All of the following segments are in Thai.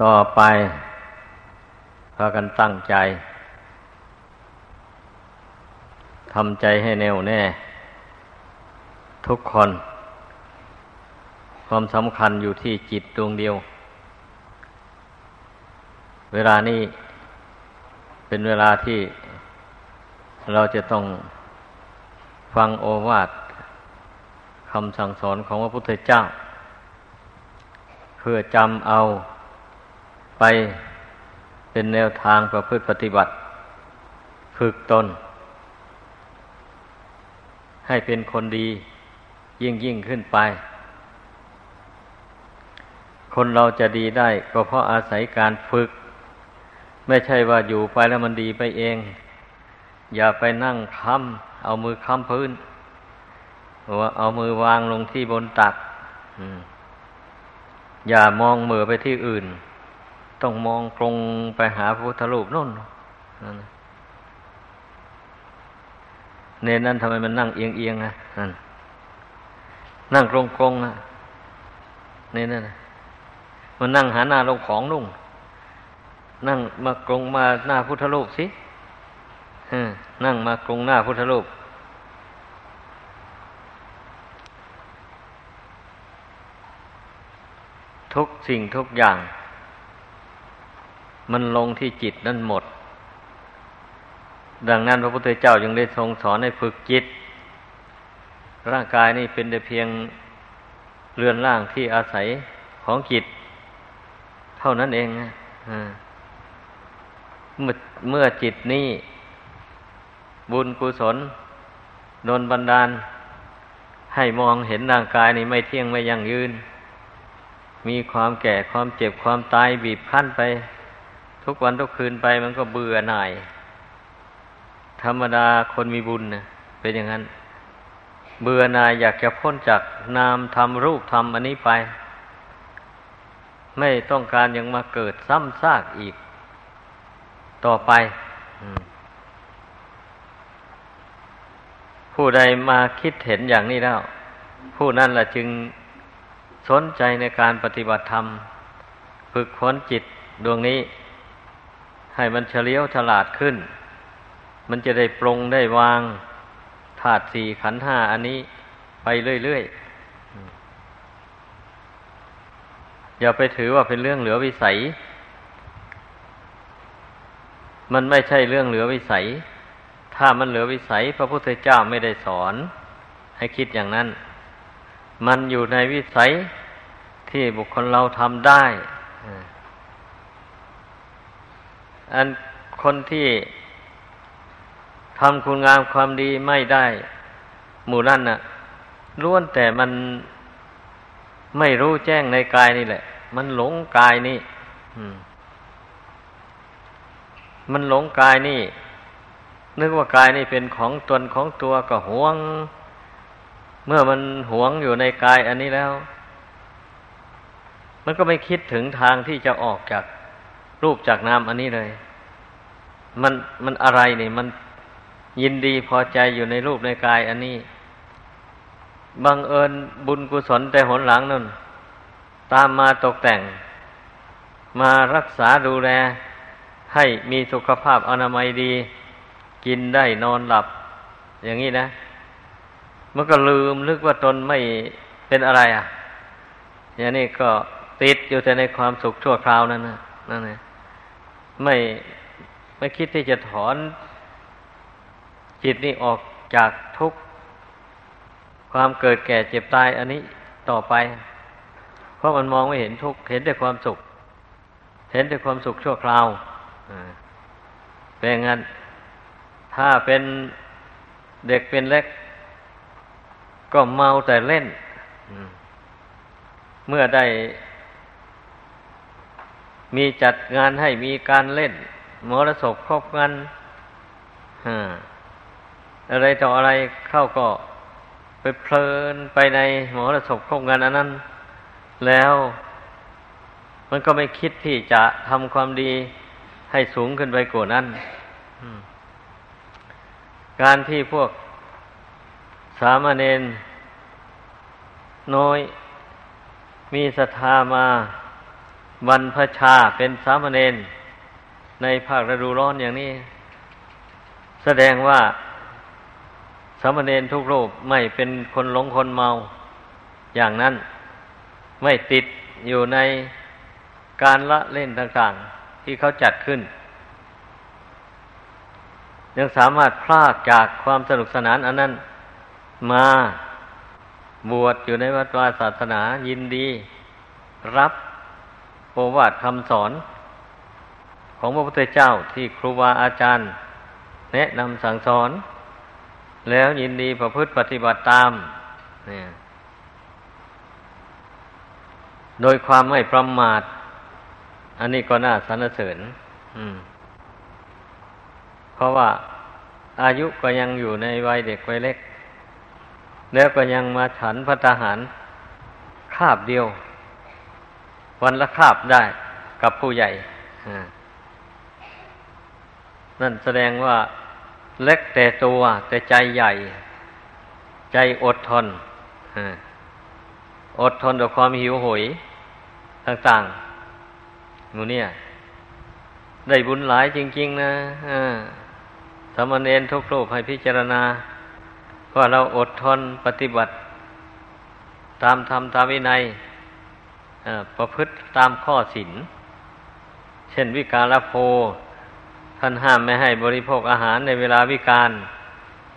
ต่อไป พากันตั้งใจทำใจให้แน่วแน่ ทุกคน ความสำคัญอยู่ที่จิตดวงเดียว เวลานี้เป็นเวลาที่เราจะต้องฟังโอวาทคำสั่งสอนของพระพุทธเจ้า เพื่อจำเอา ไปเป็นแนวทางประพฤติปฏิบัติ ฝึกตน ให้เป็นคนดียิ่งยิ่งขึ้นไป คนเราจะดีได้ก็เพราะอาศัยการฝึก ไม่ใช่ว่าอยู่ไปแล้วมันดีไปเอง อย่าไปนั่งค้ำเอามือค้ำพื้นว่าเอามือวางลงที่บนตักอย่ามองมือไปที่อื่น ต้องมองตรงไปหาพระพุทธรูปนู่นเนนั่นทำไมมันนั่งเอียงเอียงอะนั่นนั่งตรงตรงอะเนนั่นมันนั่งหาหน้าลงของนุ่ง นั่งมากรงมาหน้าพุทธรูปสินั่งมากรงหน้าพุทธรูปทุกสิ่งทุกอย่าง มันลงที่จิตนั่นหมด ดังนั้นพระพุทธเจ้าจึงได้ทรงสอนให้ฝึกจิต ร่างกายนี่เป็นแต่เพียงเรือนร่างที่อาศัยของจิต เท่านั้นเองเมื่อเมื่อจิตนี้ บุญกุศลโดนบันดาล ให้มองเห็นร่างกายนี้ไม่เที่ยงไม่ยั่งยืน มีความแก่ความเจ็บความตายบีบคั้นไป ทุกวันทุกคืนไปมันก็เบื่อหน่าย ธรรมดาคนมีบุญนะเป็นอย่างนั้น เบื่อหน่ายอยากจะพ้นจากนามทำรูปทำอันนี้ไป ไม่ต้องการยังมาเกิดซ้ำซากอีก ต่อไปผู้ใดมาคิดเห็นอย่างนี้แล้ว ผู้นั้นละจึงสนใจในการปฏิบัติธรรม ฝึกฝนจิตดวงนี้ ให้มันเฉลียวฉลาดขึ้น มันจะได้ปรงได้วางธาตุสี่ขันห้าอันนี้ไปเรื่อยๆ อย่าไปถือว่าเป็นเรื่องเหลือวิสัย มันไม่ใช่เรื่องเหลือวิสัย ถ้ามันเหลือวิสัย พระพุทธเจ้าไม่ได้สอน ให้คิดอย่างนั้น มันอยู่ในวิสัยที่บุคคลเราทำได้ อันคนที่ทำคุณงามความดีไม่ได้ หมู่นั่นน่ะล้วนแต่มันไม่รู้แจ้งในกายนี่แหละ มันหลงกายนี่มันหลงกายนี่ นึกว่ากายนี่เป็นของตนของตัวก็หวง เมื่อมันหวงอยู่ในกายอันนี้แล้ว มันก็ไม่คิดถึงทางที่จะออกจาก รูปจากนามอันนี้เลย มันมันอะไรนี่ มันยินดีพอใจอยู่ในรูปในกาย อันนี้บังเอิญบุญกุศลแต่หนหลังนั่นตามมาตกแต่ง มารักษาดูแล ให้มีสุขภาพอนามัยดี กินได้นอนหลับ อย่างนี้นะมันก็ลืมนึกว่าตนไม่เป็นอะไรอะ อย่างนี้ก็ติดอยู่แต่ในความสุขชั่วคราวนั่นนะนั่นเอง ไม่ไม่คิดที่จะถอนจิตนี้ออกจากทุกความเกิดแก่เจ็บตายอันนี้ต่อไป เพราะมันมองไม่เห็นทุกเห็นแต่ความสุข เห็นแต่ความสุขชั่วคราวเป็นงั้น ถ้าเป็นเด็กเป็นเล็ก ก็เมาแต่เล่น เมื่อได้ มีจัดงานให้มีการเล่นมรสพครบกันอะไรต่ออะไรเข้าก็ไปเพลินไปในมรสพครบกันอันนั้น แล้วมันก็ไม่คิดที่จะทำความดีให้สูงขึ้นไปกว่านั้นการที่พวกสามเณรน้อย มีศรัทธามา บรรพชาเป็นสามเณรในภาคฤดูร้อนอย่างนี้ แสดงว่าสามเณรทุกรูปไม่เป็นคนหลงคนเมาอย่างนั้น ไม่ติดอยู่ในการละเล่นต่างๆ ที่เขาจัดขึ้น ยังสามารถพลากจากความสนุกสนานอันนั้นมาบวชอยู่ในวัดวาศาสนายินดี รับ โอวาทคำสอน ของพระพุทธเจ้าที่ครูบาอาจารย์ แนะนำสั่งสอน แล้วยินดีประพฤติปฏิบัติตามเนี่ยโดยความไม่ประมาท อันนี้ก็น่าสรรเสริญเพราะว่าอายุก็ยังอยู่ในวัยเด็กวัยเล็ก แล้วก็ยังมาฉันพัตหารคาบเดียว วันละคาบได้กับผู้ใหญ่นั่นแสดงว่าเล็กแต่ตัว แต่ใจใหญ่ ใจอดทนอดทนต่อความหิวโหย ต่างๆหนูเนี่ย ได้บุญหลายจริง ๆ นะสมณเณรทุกรูปให้พิจารณาว่าเราอดทนปฏิบัติ ตามธรรมตามวินัย ประพฤติตามข้อศีลเช่นวิการละโพท่านห้ามไม่ให้บริโภคอาหารในเวลาวิการ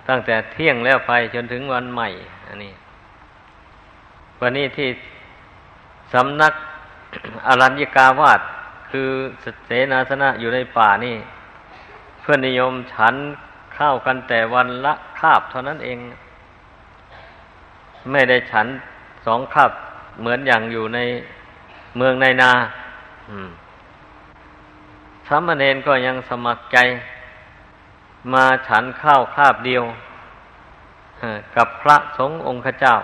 ตั้งแต่เที่ยงแล้วไปจนถึงวันใหม่ อันนี้ วันนี้ที่สำนักอรัญญกาวาดคือเสนาสนะอยู่ในป่านี่ เพื่อนนิยมฉันข้าวกันแต่วันละคาบเท่านั้นเอง ไม่ได้ฉันสองคาบเหมือนอย่างอยู่ใน เมืองในนาสามเณรก็ยังสมัครใจ มาฉันข้าวคาบเดียวกับพระสงฆ์องค์เจ้า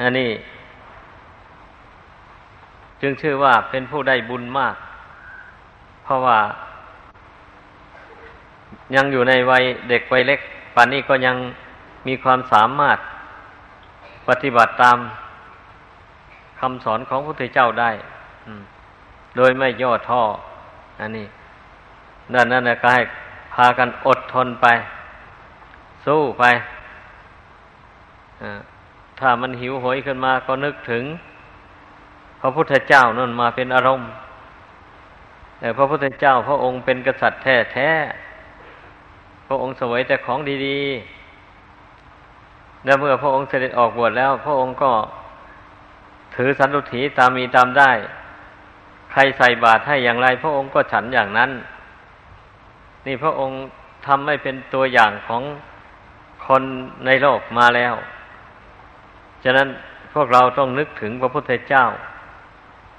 อันนี้ จึงชื่อว่าเป็นผู้ได้บุญมาก เพราะว่า ยังอยู่ในวัยเด็กวัยเล็กป่านนี้ก็ยังมีความสามารถปฏิบัติตาม คำสอนของพระพุทธเจ้าได้โดยไม่ย่อท้ออันนี้นั่นนั่นนะก็ให้พากันอดทนไป สู้ไปถ้ามันหิวโหยขึ้นมาก็นึกถึง พระพุทธเจ้านั่นมาเป็นอารมณ์แต่พระพุทธเจ้าพระองค์เป็นกษัตริย์แท้แท้พระองค์สวยแต่ของดีๆ และเมื่อพระองค์เสด็จออกบวชแล้ว พระองค์ก็ ถือสันตุถีตามมีตามได้ ใครใส่บาตรให้อย่างไร พระองค์ก็ฉันอย่างนั้น นี่พระองค์ทำให้เป็นตัวอย่างของคนในโลกมาแล้ว ฉะนั้นพวกเราต้องนึกถึงพระพุทธเจ้า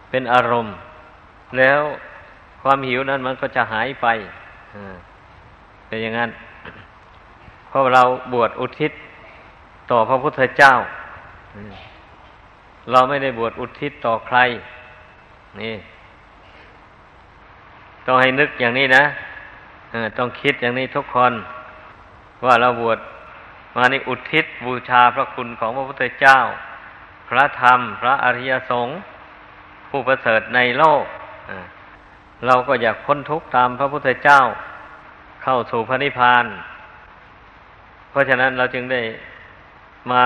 เป็นอารมณ์ แล้วความหิวนั้นมันก็จะหายไปเป็นอย่างนั้นเพราะเราบวชอุทิศต่อพระพุทธเจ้า เราไม่ได้บวชอุทิศต่อใคร นี่ ต้องให้นึกอย่างนี้นะต้องคิดอย่างนี้ทุกคน ว่าเราบวชมานี่อุทิศบูชาพระคุณของพระพุทธเจ้า พระธรรม พระอริยสงฆ์ผู้ประเสริฐในโลกเราก็อยากพ้นทุกข์ตามพระพุทธเจ้า เข้าสู่พระนิพพาน เพราะฉะนั้นเราจึงได้ มา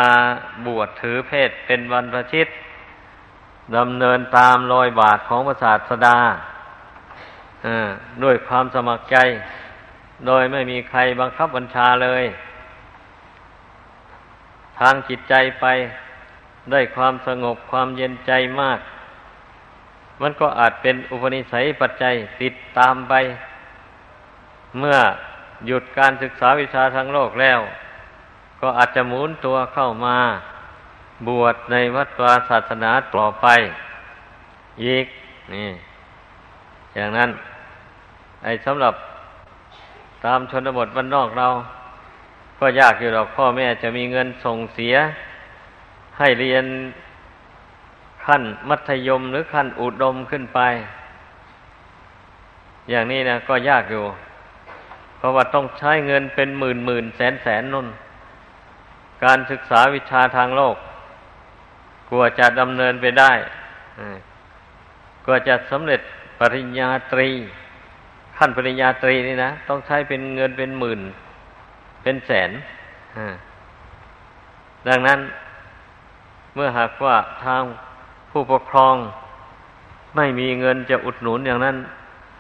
บวชถือเพศเป็นวันประชิตดำเนินตามรอยบาทของพระศาสดาด้วยความสมัครใจ โดยไม่มีใครบังคับบัญชาเลย ทางจิตใจไปได้ความสงบความเย็นใจมาก มันก็อาจเป็นอุปนิสัยปัจจัยติดตามไป เมื่อหยุดการศึกษาวิชาทางโลกแล้ว ก็อาจจะหมุนตัวเข้ามาบวชในวัดวาศาสนาต่อไป อีกนี่ อย่างนั้น ไอ้สำหรับตามชนบทบ้านนอกเรา ก็ยากอยู่หรอกพ่อแม่จะมีเงินส่งเสีย ให้เรียนขั้นมัธยมหรือขั้นอุดมขึ้นไป อย่างนี้นะก็ยากอยู่ เพราะว่าต้องใช้เงินเป็นหมื่นหมื่นแสนแสนนุ่น การศึกษาวิชาทางโลกกลัวจะดำเนินไปได้ก็จะสำเร็จปริญญาตรี ขั้นปริญญาตรีนี่นะต้องใช้เป็นเงินเป็นหมื่น เป็นแสนดังนั้น เมื่อหากว่าทางผู้ปกครองไม่มีเงินจะอุดหนุนอย่างนั้น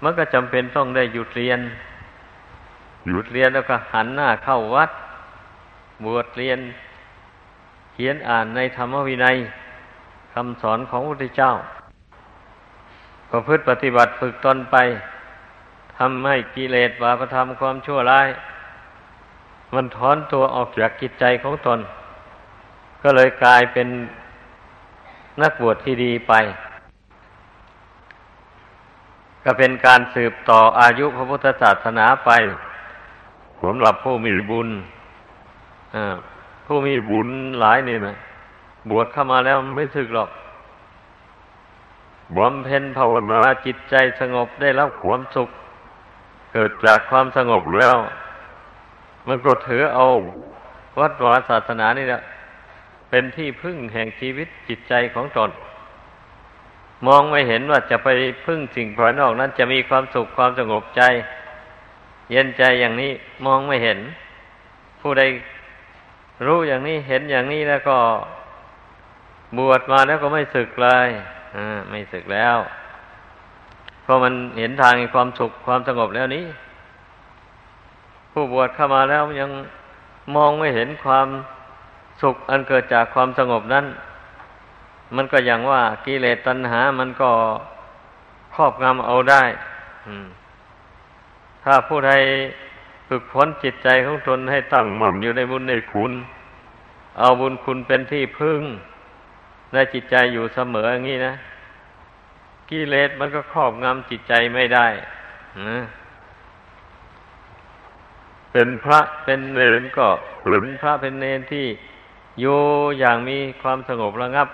มันก็จำเป็นต้องได้หยุดเรียน หยุดเรียนแล้วก็หันหน้าเข้าวัด บวชเรียนเขียนอ่านในธรรมวินัยคำสอนของพระพุทธเจ้า ประพฤติปฏิบัติฝึกตนไปทำให้กิเลสบาปธรรมความชั่วร้าย มันถอนตัวออกจากกิจใจของตน ก็เลยกลายเป็นนักบวชที่ดีไป ก็เป็นการสืบต่ออายุพระพุทธศาสนาไปสำหรับผู้มีบุญ ผู้มีบุญหลายนี่นะบวชเข้ามาแล้วไม่สึกหรอกบำเพ็ญภาวนาจิตใจสงบได้รับความสุข เกิดจากความสงบแล้ว มันก็ถือเอาวัดวาศาสนานี่แหละเป็นที่พึ่งแห่งชีวิตจิตใจของตนมองไม่เห็นว่าจะไปพึ่งสิ่งภายนอกนั้นจะมีความสุขความสงบใจ เย็นใจอย่างนี้มองไม่เห็น ผู้ใด รู้อย่างนี้เห็นอย่างนี้แล้วก็บวชมาแล้วก็ไม่สึกเลยอไม่สึกแล้ว เพราะมันเห็นทางความสุขความสงบแล้วนี้ ผู้บวชเข้ามาแล้วยังมองไม่เห็นความสุขอันเกิดจากความสงบนั้น มันก็อย่างว่ากิเลสตัณหา มันก็ครอบงำเอาได้ถ้าผู้ใด ฝึกฝนจิตใจของตนให้ตั้งมั่นอยู่ในบุญในคุณ เอาบุญคุณเป็นที่พึ่งในจิตใจอยู่เสมออย่างนี้นะกิเลสมันก็ครอบงำจิตใจไม่ได้นะเป็นพระเป็นเนรก็เป็นพระเป็นเนรที่อยู่อย่างมีความสงบระงับ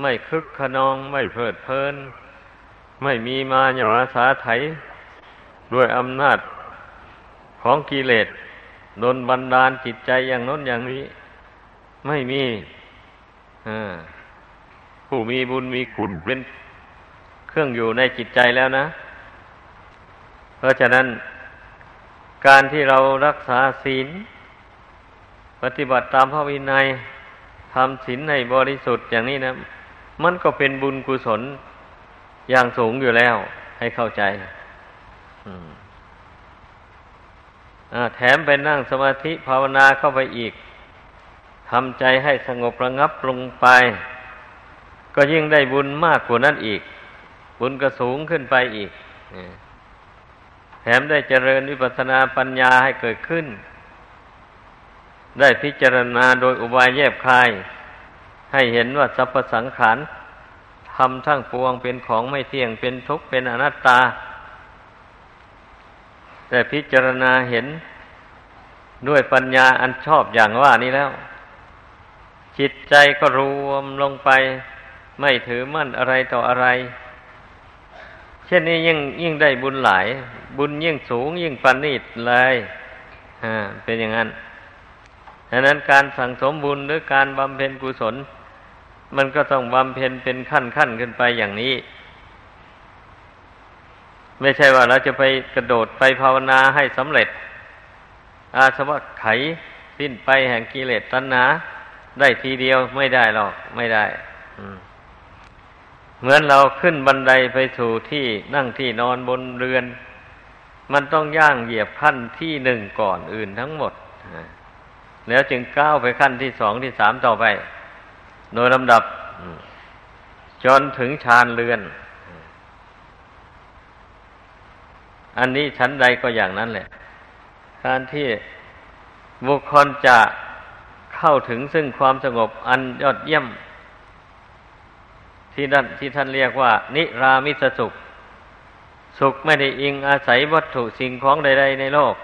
ไม่คึกขนองไม่เพลิดเพลิน ไม่มีมาหยาสาไถด้วยอำนาจ ของกิเลสโดนบันดาลจิตใจอย่างน้นอย่างนี้ ไม่มีอผู้มีบุญมีคุณเป็นเครื่องอยู่ในจิตใจแล้วนะ เพราะฉะนั้น การที่เรารักษาศีล ปฏิบัติตามพระวินัยทำศีลในบริสุทธิ์อย่างนี้นะ มันก็เป็นบุญกุศลอย่างสูงอยู่แล้ว ให้เข้าใจ แถมไปนั่งสมาธิภาวนาเข้าไปอีกทำใจให้สงบระงับลงไป ก็ยิ่งได้บุญมากกว่านั้นอีก บุญก็สูงขึ้นไปอีกแถมได้เจริญวิปัสนาปัญญาให้เกิดขึ้น ได้พิจารณาโดยอุบายแยบคาย ให้เห็นว่าสรรพสังขารทำทั้งปวงเป็นของไม่เที่ยงเป็นทุกข์เป็นอนัตตา แต่พิจารณาเห็นด้วยปัญญาอันชอบอย่างว่านี้แล้ว จิตใจก็รวมลงไป ไม่ถือมั่นอะไรต่ออะไร เช่นนี้ยิ่งยิ่งได้บุญหลาย บุญยิ่งสูงยิ่งปันนิดเลยอ่าเป็นอย่างนั้นดังนั้นการสั่งสมบุญหรือการบำเพ็ญกุศล มันก็ต้องบำเพ็ญเป็นขั้นขั้นขึ้นไปอย่างนี้ ไม่ใช่ว่าเราจะไปกระโดดไปภาวนาให้สำเร็จ อาสวะไขสิ้นไปแห่งกิเลสตัณหาได้ทีเดียวไม่ได้หรอกไม่ได้เหมือนเราขึ้นบันไดไปสู่ที่นั่งที่นอนบนเรือน มันต้องย่างเหยียบขั้นที่หนึ่งก่อนอื่นทั้งหมดแล้วจึงก้าวไปขั้นที่สองที่สามต่อไป โดยลำดับจนถึงชานเรือน อันนี้ชั้นใดก็อย่างนั้นแหละ การที่บุคคลจะเข้าถึงซึ่งความสงบอันยอดเยี่ยม ที่นั่นที่ท่านเรียกว่า นิรามิสสุข สุขไม่ได้อิงอาศัยวัตถุสิ่งของใด ๆ ในโลก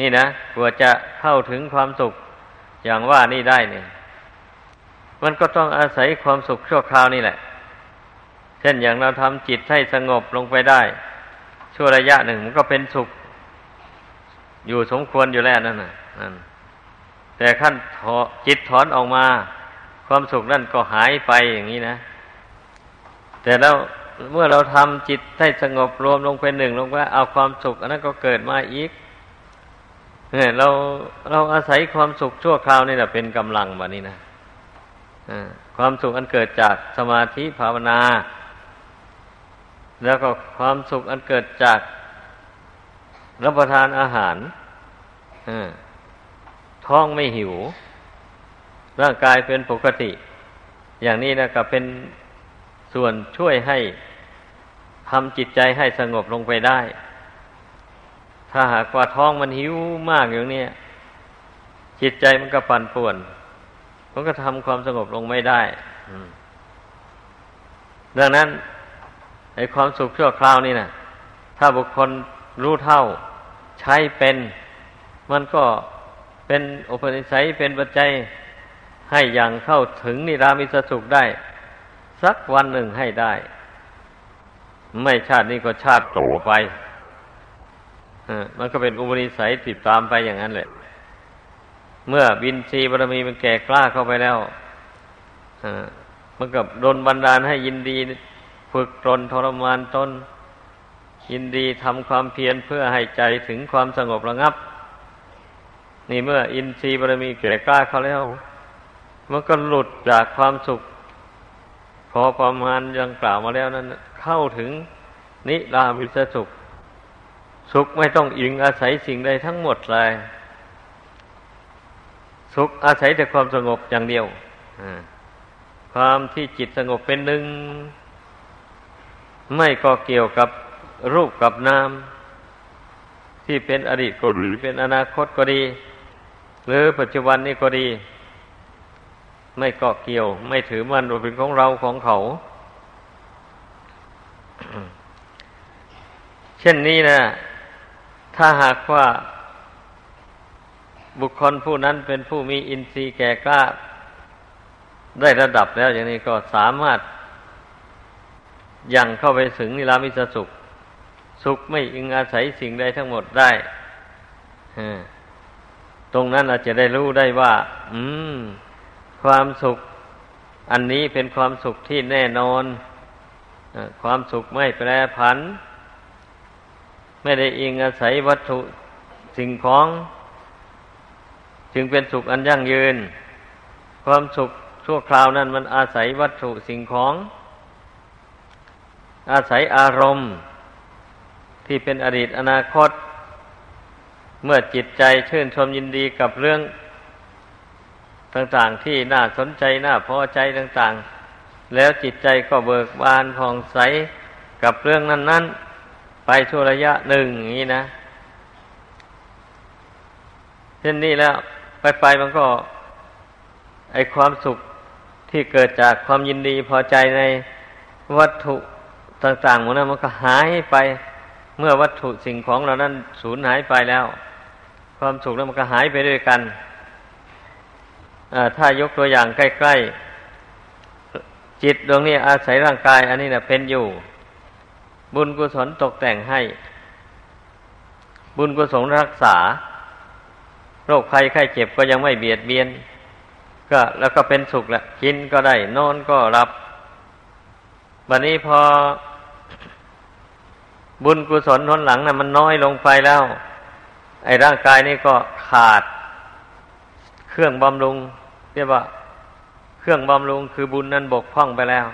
นี่นะกว่าจะเข้าถึงความสุขอย่างว่านี่ได้เนี่ยมันก็ต้องอาศัยความสุขชั่วคราวนี่แหละ เช่นอย่างเราทำจิตให้สงบลงไปได้ ชั่วระยะหนึ่งมันก็เป็นสุข อยู่สมควรอยู่แล้วนั่นน่ะนั่นแต่ขั้นจิตถอนออกมา ความสุขนั่นก็หายไปอย่างนี้นะ แต่แล้วเมื่อเราทำจิตให้สงบรวมลงเป็นหนึ่งลงไปเอาความสุข อันนั้นก็เกิดมาอีกเนี่ยเราเราอาศัยความสุขชั่วคราวนี่แหละเป็นกำลังแบบนี้นะความสุขอันเกิดจากสมาธิภาวนา แล้วก็ความสุขอันเกิดจากรับประทานอาหารท้องไม่หิว ร่างกายเป็นปกติ อย่างนี้นะก็เป็นส่วนช่วยให้ทำจิตใจให้สงบลงไปได้ ถ้าหากว่าท้องมันหิวมากอย่างนี้จิตใจมันก็ปั่นป่วน มันก็ทำความสงบลงไม่ได้ดังนั้น ไอความสุขชั่วคราวนี่นะถ้าบุคคลรู้เท่าใช้เป็น มันก็เป็นอุปนิสัยเป็นปัจจัยให้อย่างเข้าถึงนิรามิสสุขได้ สักวันหนึ่งให้ได้ ไม่ชาตินี้ก็ชาติต่อไปมันก็เป็นอุปนิสัยติดตามไปอย่างนั้นแหละเมื่อบินชีบารมีมันแก่กล้าเข้าไปแล้วมันกับโดนบันดาลให้ยินดี ฝึกตนทรมานตนยินดีทำความเพียรเพื่อให้ใจถึงความสงบระงับ นี่เมื่ออินทรีย์บารมีแก่กล้าเขาแล้วมันก็หลุดจากความสุข พอประมาณยังกล่าวมาแล้วนั้น เข้าถึงนิรามิสสุข สุขไม่ต้องอิงอาศัยสิ่งใดทั้งหมดเลยสุขอาศัยแต่ความสงบอย่างเดียวความที่จิตสงบเป็นหนึ่ง ไม่ก็เกี่ยวกับรูปกับนามที่เป็นอดีตก็ดีเป็นอนาคตก็ดี หรือปัจจุบันนี้ก็ดี ไม่เกาะเกี่ยว ไม่ถือมันว่าเป็นของเราของเขา เช่นนี้นะ ถ้าหากว่าบุคคลผู้นั้นเป็นผู้มีอินทรีย์แก่กล้า ได้ระดับแล้วอย่างนี้ก็สามารถ ยังเข้าไปถึงนิรามิสสุข สุขไม่อิงอาศัยสิ่งใดทั้งหมดได้ตรงนั้นอาจจะได้รู้ได้ว่า อืม ความสุข อันนี้เป็นความสุขที่แน่นอนความสุขไม่แปรผัน ไม่ได้อิงอาศัยวัตถุสิ่งของ จึงเป็นสุขอันยั่งยืน ความสุขชั่วคราวนั้นมันอาศัยวัตถุสิ่งของ อาศัยอารมณ์ ที่เป็นอดีตอนาคต เมื่อจิตใจชื่นชมยินดีกับเรื่องต่างๆที่น่าสนใจน่าพอใจต่างๆ แล้วจิตใจก็เบิกบานผ่องใสกับเรื่องนั้น ๆ ไปชั่วระยะหนึ่งอย่างนี้นะเช่นนี้แล้วไปไปมันก็ ไอความสุขที่เกิดจากความยินดีพอใจในวัตถุ ต่างๆหมดนั้นมันก็หายไป เมื่อวัตถุสิ่งของเรานั้นสูญหายไปแล้ว ความสุขนั้นมันก็หายไปด้วยกันถ้ายกตัวอย่างใกล้ ๆ จิตดวงนี้อาศัยร่างกาย อันนี้นะเป็นอยู่ บุญกุศลตกแต่งให้ บุญกุศลรักษา โรคภัยไข้เจ็บก็ยังไม่เบียดเบียน ก็แล้วก็เป็นสุขแหละกินก็ได้ นอนก็รับบันนี้พอ บุญกุศลทนหลังนะ่ะมันน้อยลงไปแล้ว ไอ้ร่างกายนี่ก็ขาด เครื่องบำรุงเรียกว่า เครื่องบำรุงคือบุญนั้นบกพร่องไปแล้ว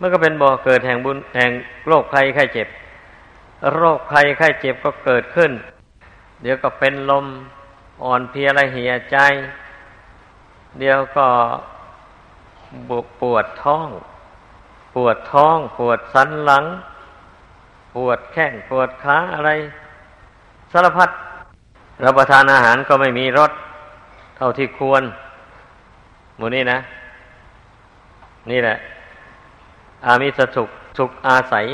มันก็เป็นบ่อเกิดแห่งบุญแห่งโรคภัยไข้เจ็บ โรคภัยไข้เจ็บก็เกิดขึ้น เดี๋ยวก็เป็นลมอ่อนเพลียอะเหี่ยใจ เดี๋ยวก็ปวดท้อง ปวดท้อง ปวดสันหลัง ปวดแข้งปวดขาอะไรสารพัดรับประทานอาหารก็ไม่มีรสเท่าที่ควรหมูนี่นะ นี่แหละ อามิสสุขสุขอาศัย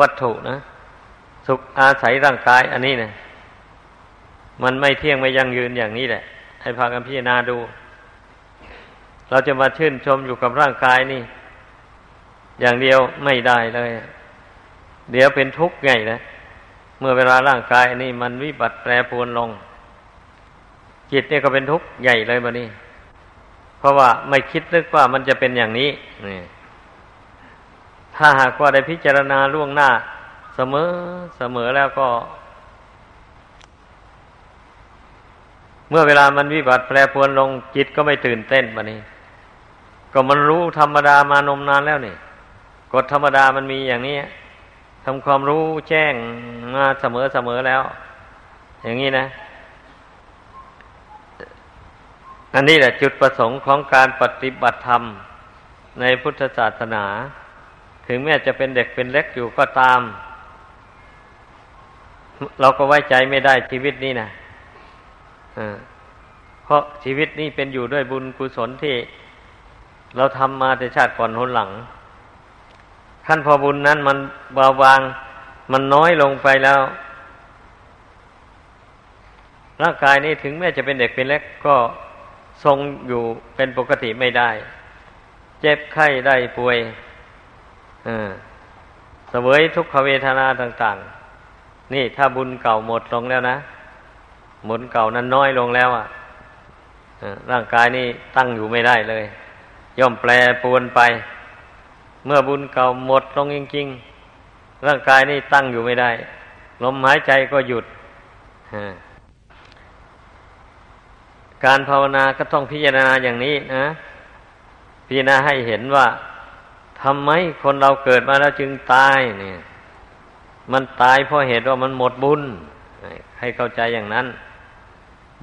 วัตถุนะ สุขอาศัยร่างกาย อันนี้เนะมันไม่เที่ยงไม่ยั่งยืนอย่างนี้แหละ ให้พากันพิจารณาดู เราจะมาชื่นชมอยู่กับร่างกายนี่ อย่างเดียวไม่ได้เลย เดี๋ยวเป็นทุกข์ไงนะเมื่อเวลาร่างกายนี่มันวิบัติแปรปรวนลง จิตเนี่ยก็เป็นทุกข์ใหญ่เลยมานี่เพราะว่าไม่คิดนึกว่ามันจะเป็นอย่างนี้นี่ถ้าหากว่าได้พิจารณาล่วงหน้า เสมอเสมอแล้วก็ เมื่อเวลามันวิบัติแปรปรวนลง จิตก็ไม่ตื่นเต้นมานี้ ก็มันรู้ธรรมดามานมนานแล้วนี่กฎธรรมดามันมีอย่างนี้ ทำความรู้แจ้งมาเสมอเสมอแล้ว อย่างนี้นะ อันนี้แหละจุดประสงค์ของการปฏิบัติธรรมในพุทธศาสนา ถึงแม้จะเป็นเด็กเป็นเล็กอยู่ก็ตาม เราก็ไว้ใจไม่ได้ชีวิตนี้นะเพราะชีวิตนี้เป็นอยู่ด้วยบุญกุศลที่ เราทำมาแต่ชาติก่อนหนหลัง ขั้นพอบุญนั้นมันเบาบาง มันน้อยลงไปแล้ว ร่างกายนี้ถึงแม้จะเป็นเด็กเป็นเล็กก็ทรงอยู่เป็นปกติไม่ได้ เจ็บไข้ได้ป่วยเสวยทุกขเวทนาต่าง ๆ นี่ถ้าบุญเก่าหมดลงแล้วนะบุญเก่านั้นน้อยลงแล้วอะร่างกายนี้ตั้งอยู่ไม่ได้เลย ย่อมแปรปวนไป เมื่อบุญเก่าหมดลงจริงๆร่างกายนี่ตั้งอยู่ไม่ได้ ลมหายใจก็หยุดการภาวนาก็ต้องพิจารณาอย่างนี้นะพิจารณาให้เห็นว่าทำไมคนเราเกิดมาแล้วจึงตายเนี่ย มันตายเพราะเหตุว่ามันหมดบุญ ให้เข้าใจอย่างนั้น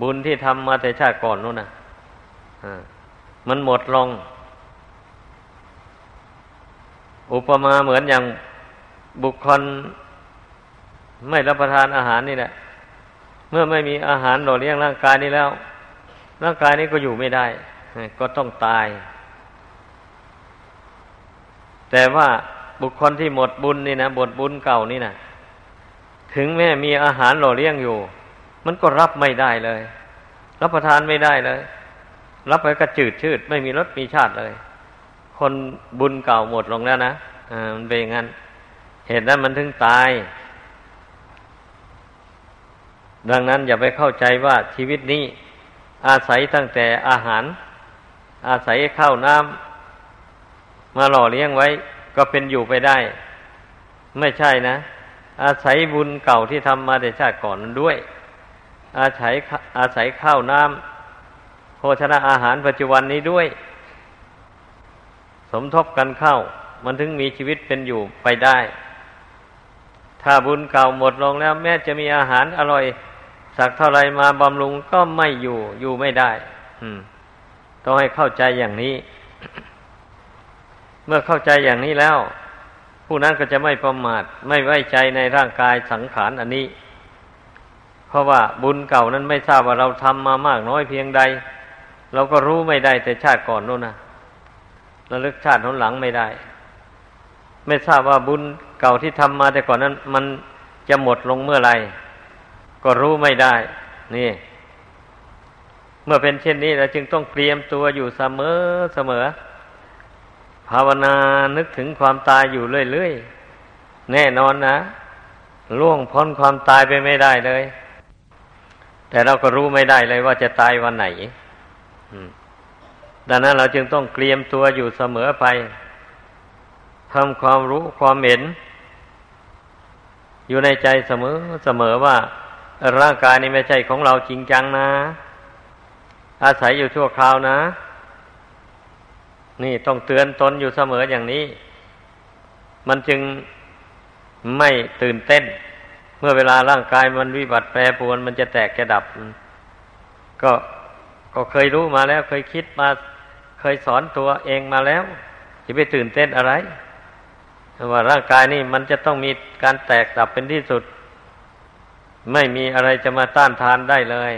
บุญที่ทำมาแต่ชาติก่อนนู้นนะมันหมดลง อุปมาเหมือนอย่างบุคคลไม่รับประทานอาหารนี่แหละ เมื่อไม่มีอาหารหล่อเลี้ยงร่างกายนี้แล้ว ร่างกายนี้ก็อยู่ไม่ได้ ก็ต้องตาย แต่ว่าบุคคลที่หมดบุญนี่นะบทบุญเก่านี่นะถึงแม้มีอาหารหล่อเลี้ยงอยู่ มันก็รับไม่ได้เลย รับประทานไม่ได้เลย รับไปก็จืดชืด ไม่มีรสมีชาติเลย คนบุญเก่าหมดลงแล้วนะมันเป็นอย่างนั้น เหตุนั้นมันถึงตาย ดังนั้นอย่าไปเข้าใจว่าชีวิตนี้ อาศัยตั้งแต่อาหาร อาศัยข้าวน้ำมาหล่อเลี้ยงไว้ ก็เป็นอยู่ไปได้ ไม่ใช่นะ อาศัยบุญเก่าที่ทำมาแต่ชาติก่อนนั้นด้วย อาศัยอาศัยข้าวน้ำโภชนะอาหารปัจจุบันนี้ด้วย สมทบกันเข้า มันถึงมีชีวิตเป็นอยู่ไปได้ ถ้าบุญเก่าหมดลงแล้ว แม้จะมีอาหารอร่อย สักเท่าไรมาบำรุงก็ไม่อยู่อยู่ไม่ได้ต้องให้เข้าใจอย่างนี้ เมื่อเข้าใจอย่างนี้แล้ว ผู้นั้นก็จะไม่ประมาทไม่ไว้ใจในร่างกายสังขารอันนี้ เพราะว่าบุญเก่านั้นไม่ทราบว่าเราทำมามากน้อยเพียงใด เราก็รู้ไม่ได้แต่ชาติก่อนโน้นนะ ระลึกชาติหนหลังไม่ได้ ไม่ทราบว่าบุญเก่าที่ทำมาแต่ก่อนนั้น มันจะหมดลงเมื่อไรก็รู้ไม่ได้ นี่ เมื่อเป็นเช่นนี้เราจึงต้องเตรียมตัวอยู่เสมอเสมอ ภาวนานึกถึงความตายอยู่เรื่อยๆ แน่นอนนะล่วงพ้นความตายไปไม่ได้เลย แต่เราก็รู้ไม่ได้เลยว่าจะตายวันไหน อืม ดังนั้นเราจึงต้องเตรียมตัวอยู่เสมอไปทำความรู้ความเห็น อยู่ในใจเสมอเสมอว่า ร่างกายนี้ไม่ใช่ของเราจริงจังนะ อาศัยอยู่ชั่วคราวนะ นี่ต้องเตือนตนอยู่เสมออย่างนี้ มันจึงไม่ตื่นเต้น เมื่อเวลาร่างกายมันวิบัติแปรปรวน มันจะแตกจะดับ ก็ก็เคยรู้มาแล้วเคยคิดมา เคยสอนตัวเองมาแล้วจะไปตื่นเต้นอะไรว่าร่างกายนี่มันจะต้องมีการแตกดับเป็นที่สุด ไม่มีอะไรจะมาต้านทานได้เลย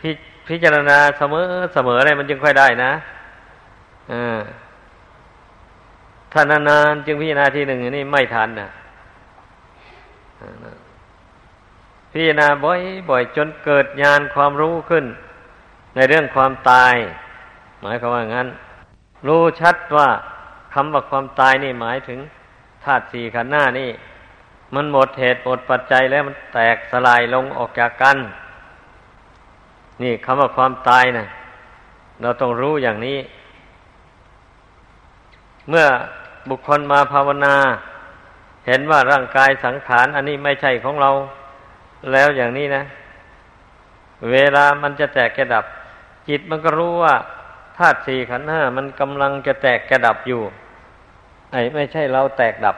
พพิจารณาเสมอเสมออะไรมันจึงค่อยได้นะอถ้านานๆจึงพิจารณาทีหนึ่งนี่ไม่ทันนะพิจารณาบ่อยบ่อยจนเกิดญาณความรู้ขึ้น ในเรื่องความตาย หมายความว่างั้น รู้ชัดว่าคำว่าความตายนี่หมายถึงธาตุสี่ขันหน้านี่ มันหมดเหตุหมดปัจจัยแล้วมันแตกสลายลงออกจากกัน นี่คำว่าความตายนะเราต้องรู้อย่างนี้ เมื่อบุคคลมาภาวนา เห็นว่าร่างกายสังขาร อันนี้ไม่ใช่ของเราแล้วอย่างนี้นะ เวลามันจะแตกแกดับ จิตมันก็รู้ว่า ธาตุสี่ขันธ์ห้ามันกำลังจะแตกแกดับอยู่ ไอ้ไม่ใช่เราแตกดับ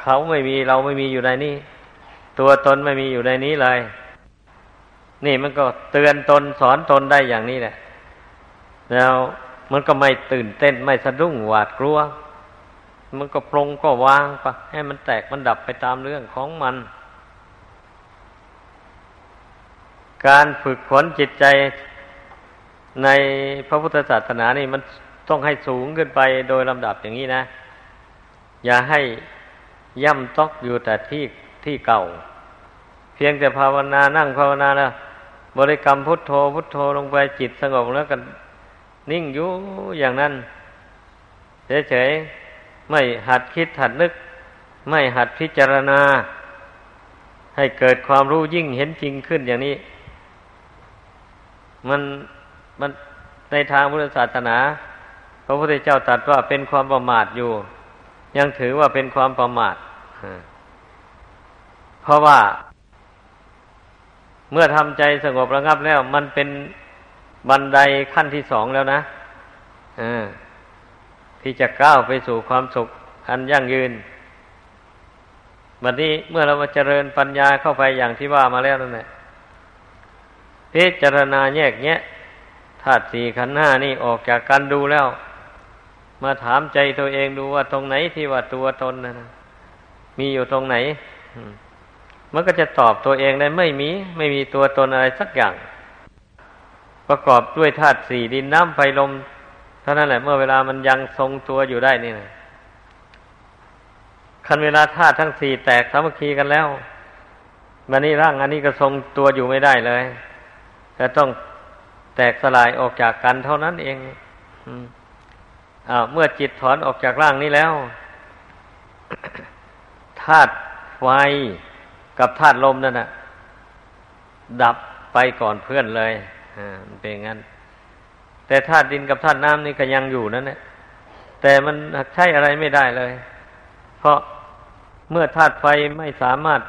เขาไม่มีเราไม่มีอยู่ในนี้ ตัวตนไม่มีอยู่ในนี้เลย นี่มันก็เตือนตนสอนตนได้อย่างนี้แหละ แล้วมันก็ไม่ตื่นเต้นไม่สะดุ้งหวาดกลัว มันก็ปรงก็วางปะให้มันแตกมันดับไปตามเรื่องของมัน การฝึกฝนจิตใจ ในพระพุทธศาสนานี่มันต้องให้สูงขึ้นไปโดยลำดับอย่างนี้นะ อย่าให้ย่ำตอกอยู่แต่ที่ที่เก่า เพียงแต่ภาวนานั่งภาวนาแล้วบริกรรมพุทโธ พุทโธลงไปจิตสงบแล้วกันนิ่งอยู่อย่างนั้นเฉยๆไม่หัดคิดหัดนึก ไม่หัดพิจารณา ให้เกิดความรู้ยิ่งเห็นจริงขึ้นอย่างนี้ มัน มันในทางพุทธศาสนา พระพุทธเจ้าตรัสว่าเป็นความประมาทอยู่ ยังถือว่าเป็นความประมาทเพราะว่า เมื่อทำใจสงบระงับแล้ว มันเป็นบันไดขั้นที่สองแล้วนะที่จะก้าวไปสู่ความสุขอันยั่งยืนวันนี้เมื่อเรามาเจริญปัญญาเข้าไปอย่างที่ว่ามาแล้วนั่นแหละพิจารณาแยกแยะ ธาตุสี่ขันธ์ห้านี่ออกจากกันดูแล้ว มาถามใจตัวเองดูว่าตรงไหนที่ว่าตัวตนนะมีอยู่ตรงไหนมันก็จะตอบตัวเองได้ไม่มี ไม่มีตัวตนอะไรสักอย่าง ประกอบด้วยธาตุสี่ดินน้ำไฟลมเท่านั้นแหละ เมื่อเวลามันยังทรงตัวอยู่ได้นี่นะคันเวลาธาตุทั้งสี่แตกสามัคคีกันแล้วมันนี่ร่างอันนี้ก็ทรงตัวอยู่ไม่ได้เลยจะต้อง ตกสลายออกจากกันเท่านั้นเองอ้าวเมื่อจิตถอนออกจากร่างนี้แล้วธาตุไฟกับธาตุลมนั่นนะดับไปก่อนเพื่อนเลยอ่ามันเป็นงั้น แต่ธาตุดินกับธาตุน้ำนี่ก็ยังอยู่นั่นแหละแต่มันใช้อะไรไม่ได้เลย เพราะเมื่อธาตุไฟไม่สามารถ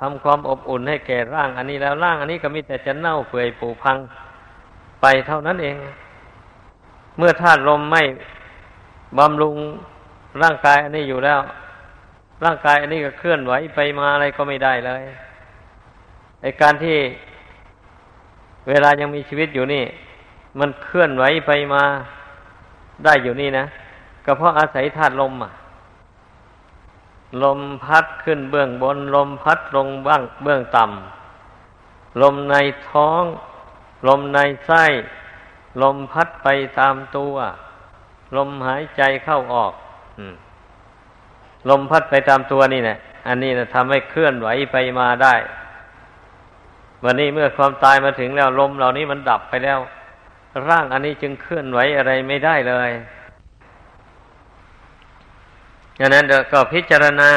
ทำความอบอุ่นให้แก่ร่าง อันนี้แล้วร่างอันนี้ก็มีแต่จะเน่าเปื่อยผุพัง ไปเท่านั้นเอง เมื่อธาตุลมไม่บำรุงร่างกายอันนี้อยู่แล้ว ร่างกายอันนี้ก็เคลื่อนไหวไปมาอะไรก็ไม่ได้เลยไอการที่เวลายังมีชีวิตอยู่นี่ มันเคลื่อนไหวไปมาได้อยู่นี่นะก็เพราะอาศัยธาตุลมอะ ลมพัดขึ้นเบื้องบน ลมพัดลงบ้างเบื้องต่ำลมในท้อง ลมในไส้ ลมพัดไปตามตัว ลมหายใจเข้าออกลมพัดไปตามตัวนี่แหละอันนี้นะทำให้เคลื่อนไหวไปมาได้ วันนี้เมื่อความตายมาถึงแล้ว ลมเหล่านี้มันดับไปแล้ว ร่างอันนี้จึงเคลื่อนไหวอะไรไม่ได้เลยดังนั้นก็พิจารณา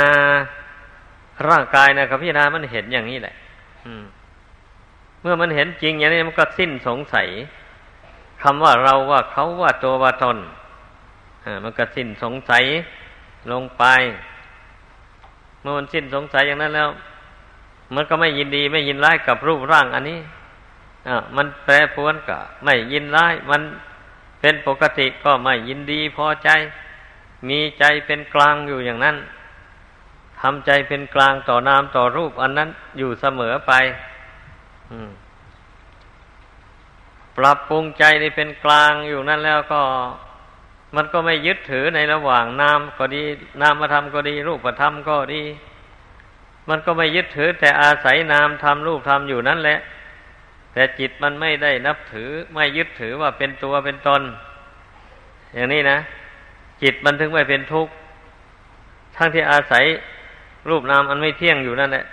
ร่างกายนะครับพิจารณามันเห็นอย่างนี้แหละ อืม เมื่อมันเห็นจริงอย่างนี้มันก็สิ้นสงสัยคำว่าเราว่าเขาว่าตัวว่าตนมันก็สิ้นสงสัยลงไป เมื่อมันสิ้นสงสัยอย่างนั้นแล้ว มันก็ไม่ยินดีไม่ยินร้ายกับรูปร่างอันนี้มันแปรปรวนก็ไม่ยินร้าย มันเป็นปกติก็ไม่ยินดีพอใจ มีใจเป็นกลางอยู่อย่างนั้นทำใจเป็นกลางต่อนามต่อรูปอันนั้นอยู่เสมอไป ปรับปรุงใจในเป็นกลางอยู่นั่นแล้วก็ มันก็ไม่ยึดถือในระหว่างนามก็ดี นามธรรมก็ดี รูปธรรมก็ดี มันก็ไม่ยึดถือ แต่อาศัยนามธรรมรูปธรรมอยู่นั่นแหละ แต่จิตมันไม่ได้นับถือ ไม่ยึดถือว่าเป็นตัวเป็นตน อย่างนี้นะ จิตมันถึงไม่เป็นทุกข์ทั้งที่อาศัยรูปนามอันไม่เที่ยงอยู่นั่นแหละ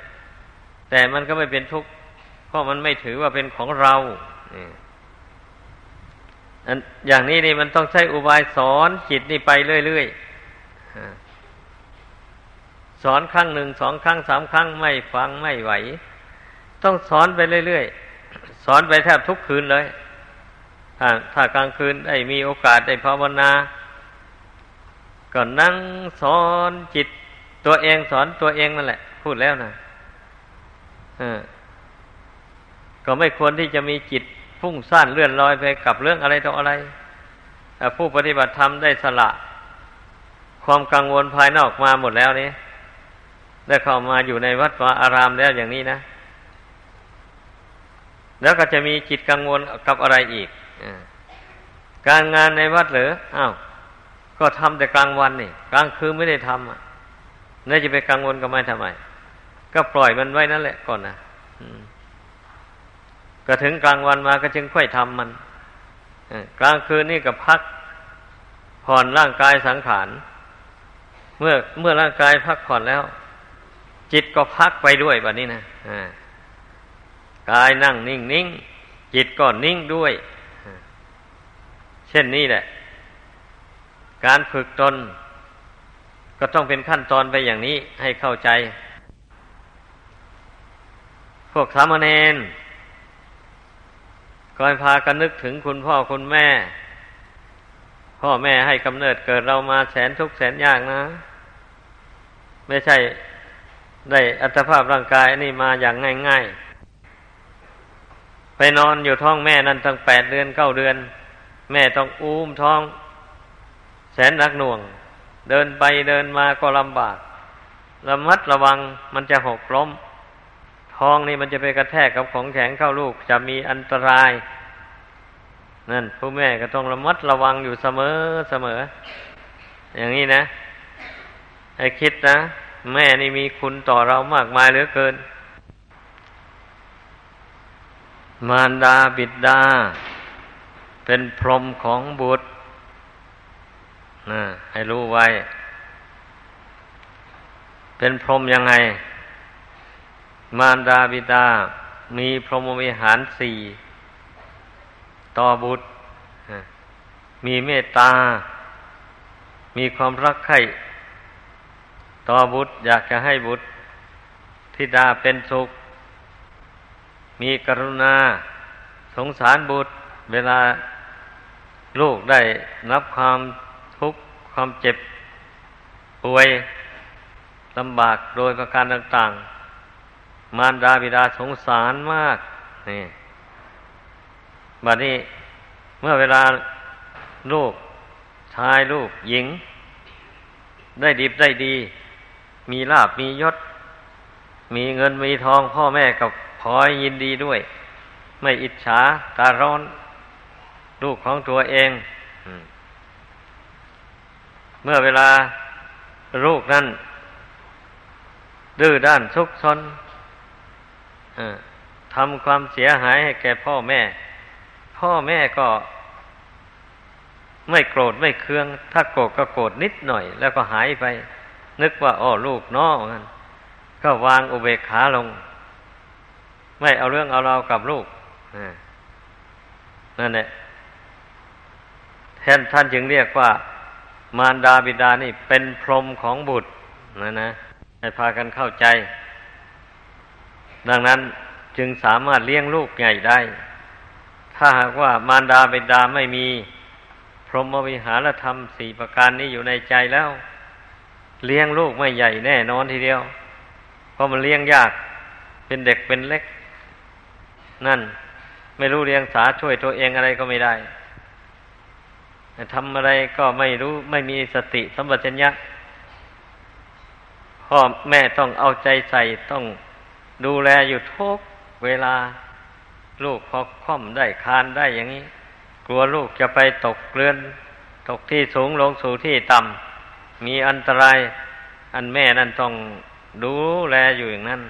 แต่มันก็ไม่เป็นทุกข์ เพราะมันไม่ถือว่าเป็นของเราอันอย่างนี้นี่มันต้องใช้อุบายสอนจิตนี่ไปเรื่อยๆสอนครั้งหนึ่งสองครั้งสามครั้งไม่ฟังไม่ไหว ต้องสอนไปเรื่อยๆสอนไปแทบทุกคืนเลยถ้าถ้ากลางคืนได้มีโอกาสได้ภาวนาก็นั่งสอนจิตตัวเองสอนตัวเองนั่นแหละ พูดแล้วนะ ก็ไม่ควรที่จะมีจิตฟุ้งซ่านเลื่อนลอยไปกับเรื่องอะไรต่ออะไรผู้ปฏิบัติธรรมได้สละ ความกังวลภายนอกมาหมดแล้วนี้ได้เข้ามาอยู่ในวัดวาอารามแล้วอย่างนี้นะ แล้วก็จะมีจิตกังวลกับอะไรอีกการงานในวัดเหรออ้าวก็ทำแต่กลางวันนี่กลางคืนไม่ได้ทำอะน่าจะไปกังวลกับมันทำไม ก็ปล่อยมันไว้นั่นแหละก่อนนะ ก็ถึงกลางวันมาก็จึงค่อยทำมันกลางคืนนี่ก็พักผ่อนร่างกายสังขาร เมื่อเมื่อร่างกายพักผ่อนแล้ว จิตก็พักไปด้วยแบบนี้นะกายนั่งนิ่งนิ่งจิตก็นิ่งด้วย เช่นนี้แหละ การฝึกตน ก็ต้องเป็นขั้นตอนไปอย่างนี้ให้เข้าใจ พวกสามเณร ก็ให้พากันนึกถึงคุณพ่อคุณแม่ พ่อแม่ให้กำเนิดเกิดเรามาแสนทุกแสนยากนะ ไม่ใช่ได้อัตภาพร่างกายนี่มาอย่างง่ายๆ ไปนอนอยู่ท้องแม่นั่นตั้งแปดเดือนเก้าเดือน แม่ต้องอุ้มท้อง แสนนักหน่วง เดินไปเดินมาก็ลำบากระมัดระวังมันจะหกล้ม ทองนี่มันจะไปกระแทกกับของแข็งเข้าลูก จะมีอันตราย นั่นผู้แม่ก็ต้องระมัดระวังอยู่เสมอเสมอ อย่างนี้นะให้คิดนะ แม่นี่มีคุณต่อเรามากมายเหลือเกิน มารดาบิดา เป็นพรหมของบุตรนะให้รู้ไว้ เป็นพรหมยังไง มารดาบิดา มีพรหมวิหารสี่ต่อบุตร มีเมตตา มีความรักใคร่ต่อบุตร อยากจะให้บุตรธิดาเป็นสุข มีกรุณา สงสารบุตร เวลาลูกได้รับความทุกข์ความเจ็บป่วยลำบากโดยประการต่างๆ มารดาบิดาสงสารมากนี่บัดนี้เมื่อเวลาลูกชายลูกหญิง ได้ดีได้ดี มีลาบมียศ มีเงินมีทองพ่อแม่กับพอยยินดีด้วย ไม่อิจฉาตาร้อน ลูกของตัวเองเมื่อเวลาลูกนั้นดื้อด้านซุกซน ทำความเสียหายให้แก่พ่อแม่ พ่อแม่ก็ ไม่โกรธไม่เคือง ถ้าโกรธก็โกรธนิดหน่อย แล้วก็หายไป นึกว่าอ๋อลูกน้องนันก็วางอุเบกขาลง ไม่เอาเรื่องเอาเรากับลูกนั่นแหละแทนท่านจึงเรียกว่า มารดาบิดานี่เป็นพรหมของบุตรนะนะให้พากันเข้าใจ ดังนั้นจึงสามารถเลี้ยงลูกใหญ่ได้ ถ้าหากว่ามารดาบิดาไม่มี พรหมวิหารธรรมสี่ประการนี้อยู่ในใจแล้ว เลี้ยงลูกไม่ใหญ่แน่นอนทีเดียว เพราะมันเลี้ยงยาก เป็นเด็กเป็นเล็ก นั่น ไม่รู้เลี้ยงสาช่วยตัวเองอะไรก็ไม่ได้ทำอะไรก็ไม่รู้ไม่มีสติสัมปชัญญะพ่อแม่ต้องเอาใจใส่ต้อง ดูแลอยู่ทุกเวลาลูกพอค่อมได้คานได้อย่างนี้ กลัวลูกจะไปตกเรือน ตกที่สูงลงสู่ที่ต่ำมีอันตราย อันแม่นั่นต้องดูแลอยู่อย่างนั้น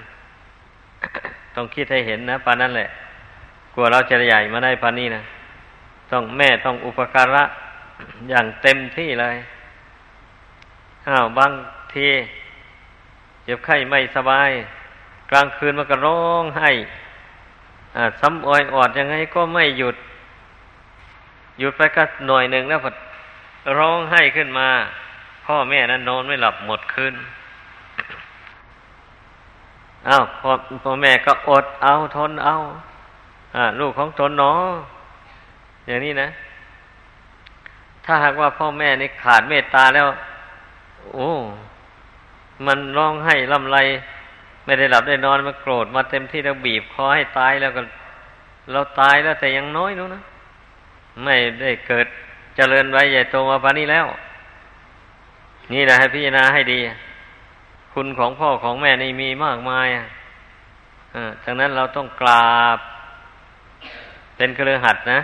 ต้องคิดให้เห็นนะปานนั้นแหละ กลัวเราจะใหญ่มาได้ปานนี้นะต้องแม่ต้องอุปการะอย่างเต็มที่เลยอ้าวบางทีเจ็บไข้ไม่สบาย กลางคืนมันก็ร้องไห้ซ้ำอ้อยออดยังไงก็ไม่หยุด หยุดไปก็หน่อยหนึ่งแล้วพอร้องไห้ขึ้นมา พ่อแม่นั้นนอนไม่หลับหมดคืนอ้าวพ่อพ่อแม่ก็อดเอาทนเอาอ่าลูกของตนเนาะอย่างนี้นะ ถ้าหากว่าพ่อแม่นี่ขาดเมตตาแล้ว โอ้ มันร้องให้ลำไร ไม่ได้หลับได้นอนมาโกรธมาเต็มที่แล้วบีบคอให้ตายแล้วก็เราตายแล้วแต่ยังน้อยนู้นะไม่ได้เกิดเจริญไว้ใหญ่โตมาปานนี้แล้ว นี่แหละให้พิจารณาให้ดี คุณของพ่อของแม่นี่มีมากมายอะดังนั้นเราต้องกราบ เป็นเครือหัดนะ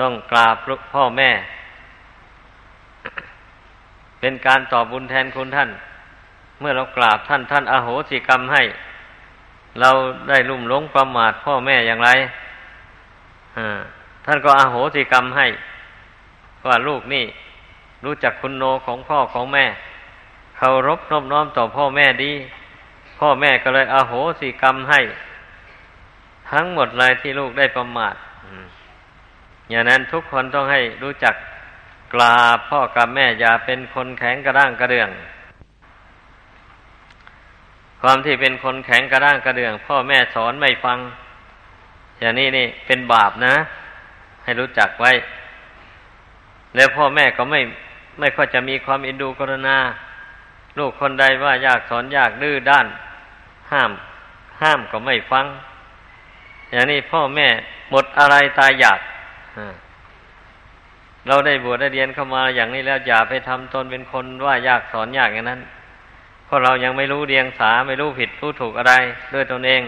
ต้องกราบพ่อแม่ เป็นการตอบบุญแทนคุณท่าน เมื่อเรากราบท่านท่านอโหสิกรรมให้ เราได้ลุ่มหลงประมาทพ่อแม่อย่างไรท่านก็อโหสิกรรมให้ว่าลูกนี่ รู้จักคุณโนของพ่อของแม่เคารพนอบน้อมต่อพ่อแม่ดี พ่อแม่ก็เลยอโหสิกรรมให้ ทั้งหมดเลยที่ลูกได้ประมาทอย่างนั้นทุกคนต้องให้รู้จักกราบพ่อกับแม่อย่าเป็นคนแข็งกระด้างกระเดื่อง ความที่เป็นคนแข็งกระด้างกระเดื่อง พ่อแม่สอนไม่ฟัง อย่างนี้นี่เป็นบาปนะ ให้รู้จักไว้ แล้วพ่อแม่ก็ไม่ไม่ค่อยจะมีความอินดูกรณา ลูกคนใดว่ายากสอนยากดื้อด้าน ห้าม ห้ามก็ไม่ฟัง อย่างนี้พ่อแม่หมดอะไรตายอยากเราได้บวชได้เรียนเข้ามาอย่างนี้แล้วอย่าไปทำตนเป็นคนว่ายากสอนยากอย่างนั้น เพราะเรายังไม่รู้เรียงสาไม่รู้ผิดรู้ถูกอะไร ด้วยตนเอง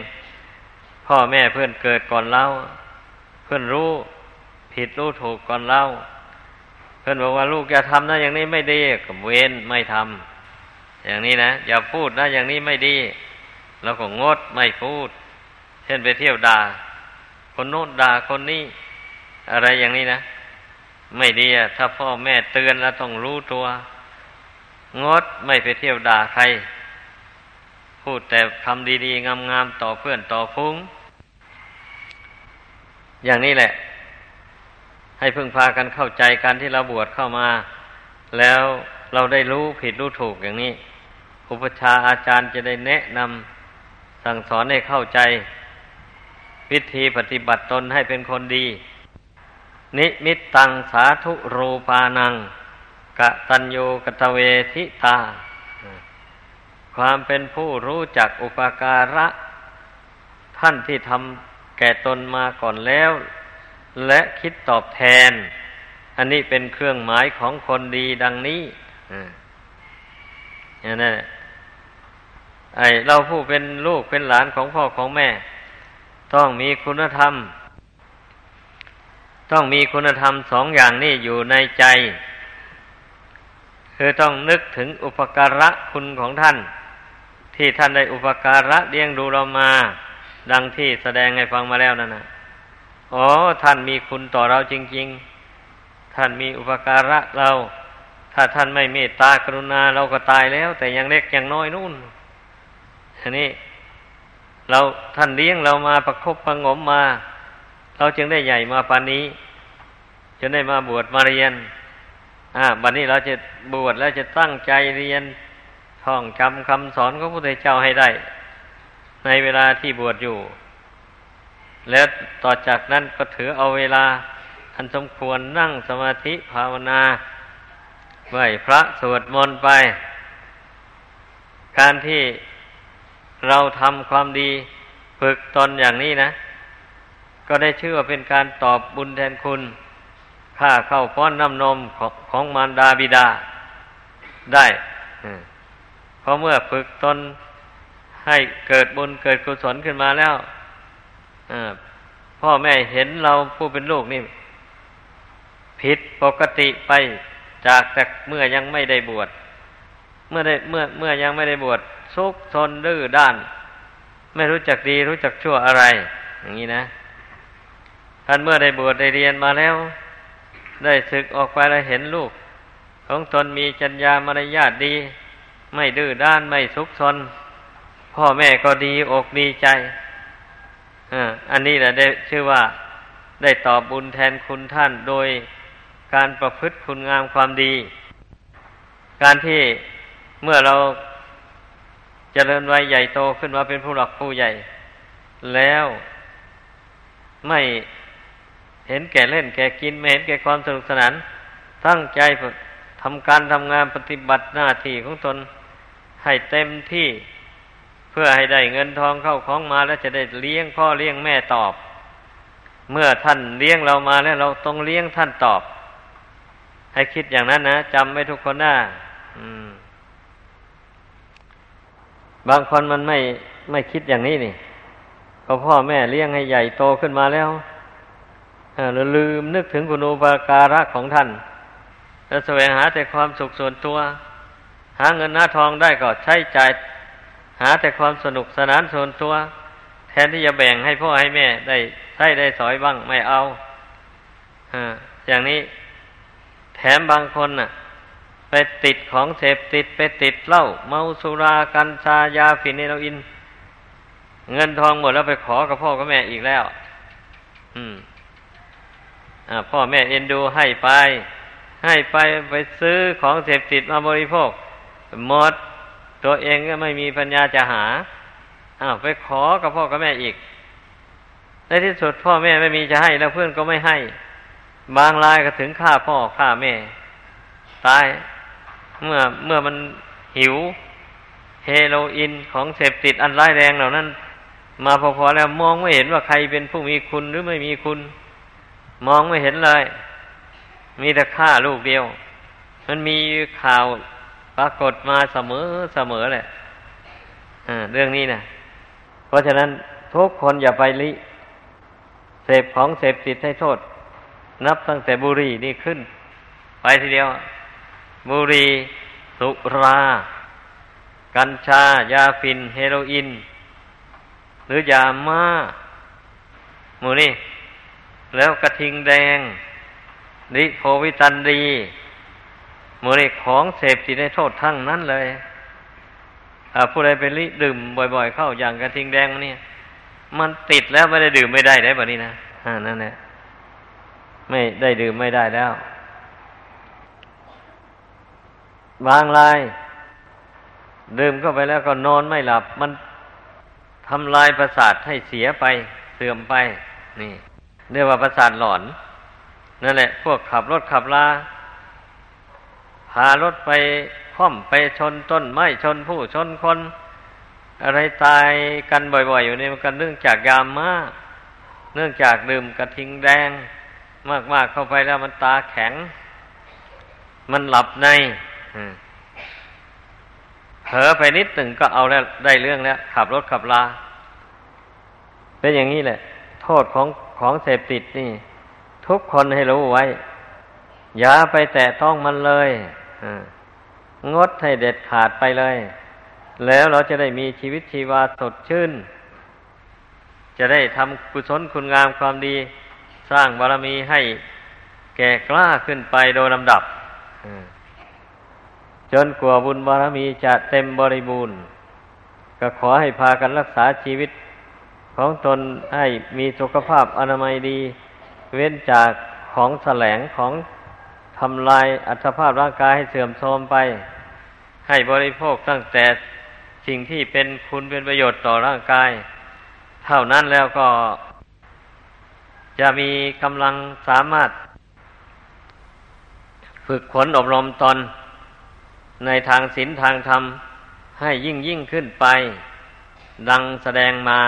พ่อแม่เพื่อนเกิดก่อนเราเพื่อนรู้ผิดรู้ถูกก่อนเราเพื่อนบอกว่าลูกอย่าทำนะอย่างนี้ไม่ดีกับเว้นไม่ทำอย่างนี้นะอย่าพูดนะอย่างนี้ไม่ดีเราก็งดไม่พูด เช่นไปเที่ยวด่า คนโน้นด่าคนนี้ อะไรอย่างนี้นะ ไม่ดีอะถ้าพ่อแม่เตือนแล้วต้องรู้ตัว งดไม่ไปเที่ยวด่าใคร พูดแต่คำดีๆ งามๆ ต่อเพื่อนต่อฟุ้งอย่างนี้แหละ ให้พึ่งพากันเข้าใจกันที่เราบวชเข้ามา แล้วเราได้รู้ผิดรู้ถูกอย่างนี้อุปชาอาจารย์จะได้แนะนำสั่งสอนให้เข้าใจ วิธีปฏิบัติตนให้เป็นคนดี นิมิตตังสาธุรูปานัง กะตัญญูกตเวทิตา ความเป็นผู้รู้จักอุปการะ ท่านที่ทำแก่ตนมาก่อนแล้ว และคิดตอบแทน อันนี้เป็นเครื่องหมายของคนดีดังนี้อย่างนั้นไอเราผู้เป็นลูกเป็นหลานของพ่อของแม่ ต้องมีคุณธรรม ต้องมีคุณธรรมสองอย่างนี้อยู่ในใจ คือต้องนึกถึงอุปการะคุณของท่าน ที่ท่านได้อุปการะเลี้ยงดูเรามา ดังที่แสดงให้ฟังมาแล้วนั่นนะอ๋อท่านมีคุณต่อเราจริง ๆ ท่านมีอุปการะเรา ถ้าท่านไม่เมตตากรุณาเราก็ตายแล้ว แต่ยังเล็กยังน้อยนู่นอันนี้เราท่านเลี้ยงเรามาประคบประงมมา เราจึงได้ใหญ่มาปานนี้จนได้มาบวชมาเรียน อ่าบัดนนี้เราจะบวชแล้วจะตั้งใจเรียนท่องจำคำสอนของพระพุทธเจ้าให้ได้ ในเวลาที่บวชอยู่ แล้วต่อจากนั้นก็ถือเอาเวลา อันสมควรนั่งสมาธิภาวนาไหวพระสวดมนต์ไป การที่เราทำความดีฝึกตนอย่างนี้นะ ก็ได้ชื่อว่าเป็นการตอบบุญแทนคุณ ค่าเข้าป้อนน้ำนมของของมารดาบิดาได้เพราะเมื่อฝึกตนให้เกิดบุญเกิดกุศลขึ้นมาแล้วพ่อแม่เห็นเราผู้เป็นลูกนี่ ผิดปกติไปจากแต่เมื่อยังไม่ได้บวชเมื่อได้เมื่อเมื่อยังไม่ได้บวชซุกซนดื้อด้าน ไม่รู้จักดีรู้จักชั่วอะไร อย่างนี้นะท่านเมื่อได้บวชได้เรียนมาแล้ว ได้ศึกออกไปแล้วเห็นลูก ของตนมีจัญญามารยาทดี ไม่ดื้อด้านไม่ซุกซนพ่อแม่ก็ดีอกดีใจอันนี้แหละได้ชื่อว่าได้ตอบบุญแทนคุณท่านโดยการประพฤติคุณงามความดี การที่เมื่อเราจเจริญวัยใหญ่โตขึ้นมาเป็นผู้หลักผู้ใหญ่ แล้วไม่ เห็นแก่เล่นแก่กินไม่เห็นแก่ความสนุกสนาน ตั้งใจทำการทำงานปฏิบัติหน้าที่ของตนให้เต็มที่เพื่อให้ได้เงินทองเข้าของมาแล้วจะได้เลี้ยงพ่อเลี้ยงแม่ตอบ เมื่อท่านเลี้ยงเรามาแล้วเราต้องเลี้ยงท่านตอบ ให้คิดอย่างนั้นนะจำไว้ทุกคนนะบางคนมันไม่ไม่คิดอย่างนี้นี่ก็พ่อแม่เลี้ยงให้ใหญ่โตขึ้นมาแล้ว เราลืมนึกถึงคุณูปการะของท่าน แล้วแสวงหาแต่ความสุขส่วนตัว หาเงินหน้าทองได้ก็ใช้จ่ายหาแต่ความสนุกสนานส่วนตัว แทนที่จะแบ่งให้พ่อให้แม่ได้ใช้ได้สอยบ้างไม่เอาอย่างนี้แถมบางคนน่ะ ไปติดของเสพติดไปติดเหล้าเมาสุรากัญชายาฟินเนโรอิน เงินทองหมดแล้วไปขอกับพ่อกับแม่อีกแล้ว อืม พ่อแม่เอ็นดูให้ไป ให้ไปไปซื้อของเสพติดมาบริโภคหมดตัวเองก็ไม่มีปัญญาจะหาอ้าวไปขอกับพ่อกับแม่อีก ในที่สุดพ่อแม่ไม่มีจะให้แล้วเพื่อนก็ไม่ให้ บางรายก็ถึงฆ่าพ่อฆ่าแม่ ตาย เมื่อเมื่อมันหิว เฮโรอีนของเสพติดอันร้ายแรงเหล่านั้น มาพอๆแล้วมองไม่เห็นว่าใครเป็นผู้มีคุณหรือไม่มีคุณ มองไม่เห็นเลย มีแต่ฆ่าลูกเดียว มันมีข่าวปรากฏมาเสมอเสมอแหละเรื่องนี้นะเพราะฉะนั้นทุกคนอย่าไปลิเสพของเสพติดให้โทษ นับตั้งแต่บุรีนี่ขึ้น ไปทีเดียว บุรีสุรา กัญชา ยาฟิน เฮโรอีนหรือยามาหมูนี่ แล้วกระทิงแดงนิโพวิตันดีมือนี่ของเสพติดในโทษทั้งนั้นเลยผู้ใดไปลิดื่มบ่อย ๆ เข้าอย่างกระทิงแดงนี่มันติดแล้วไม่ได้ดื่มไม่ได้ได้แบบนี้นะอ่านั่นแหละไม่ได้ดื่มไม่ได้แล้ว บางราย ดื่มเข้าไปแล้วก็นอนไม่หลับ มันทำลายประสาทให้เสียไปเสื่อมไป นี่ เรียกว่าประสาทหลอน นั่นแหละ พวกขับรถขับลาพารถไปค่อมไปชนต้นไม้ชนผู้ชนคน อะไรตายกันบ่อยๆ อยู่นี่มันก็เนื่องจากยามมาก เนื่องจากดื่มกระทิงแดง มากๆเข้าไปแล้วมันตาแข็ง มันหลับในเผลอไปนิดหนึ่งก็เอาแล้วได้เรื่องแล้ว ขับรถขับลา เป็นอย่างนี้แหละ โทษของ ของเสพติดนี่ ทุกคนให้รู้ไว้ อย่าไปแตะต้องมันเลยงดให้เด็ดขาดไปเลย แล้วเราจะได้มีชีวิตชีวาสดชื่น จะได้ทำกุศลคุณงามความดี สร้างบารมีให้แก่กล้าขึ้นไปโดยลำดับจนกว่าบุญบารมีจะเต็มบริบูรณ์ ก็ขอให้พากันรักษาชีวิต ของตนให้มีสุขภาพอนามัยดี เว้นจากของแสลงของทำลายอัตภาพร่างกายให้เสื่อมโทรมไป ให้บริโภคตั้งแต่สิ่งที่เป็นคุณเป็นประโยชน์ต่อร่างกาย เท่านั้นแล้วก็ จะมีกำลังสามารถ ฝึกขนอบรมตน ในทางศีลทางธรรม ให้ยิ่งยิ่งขึ้นไป ดังแสดงมา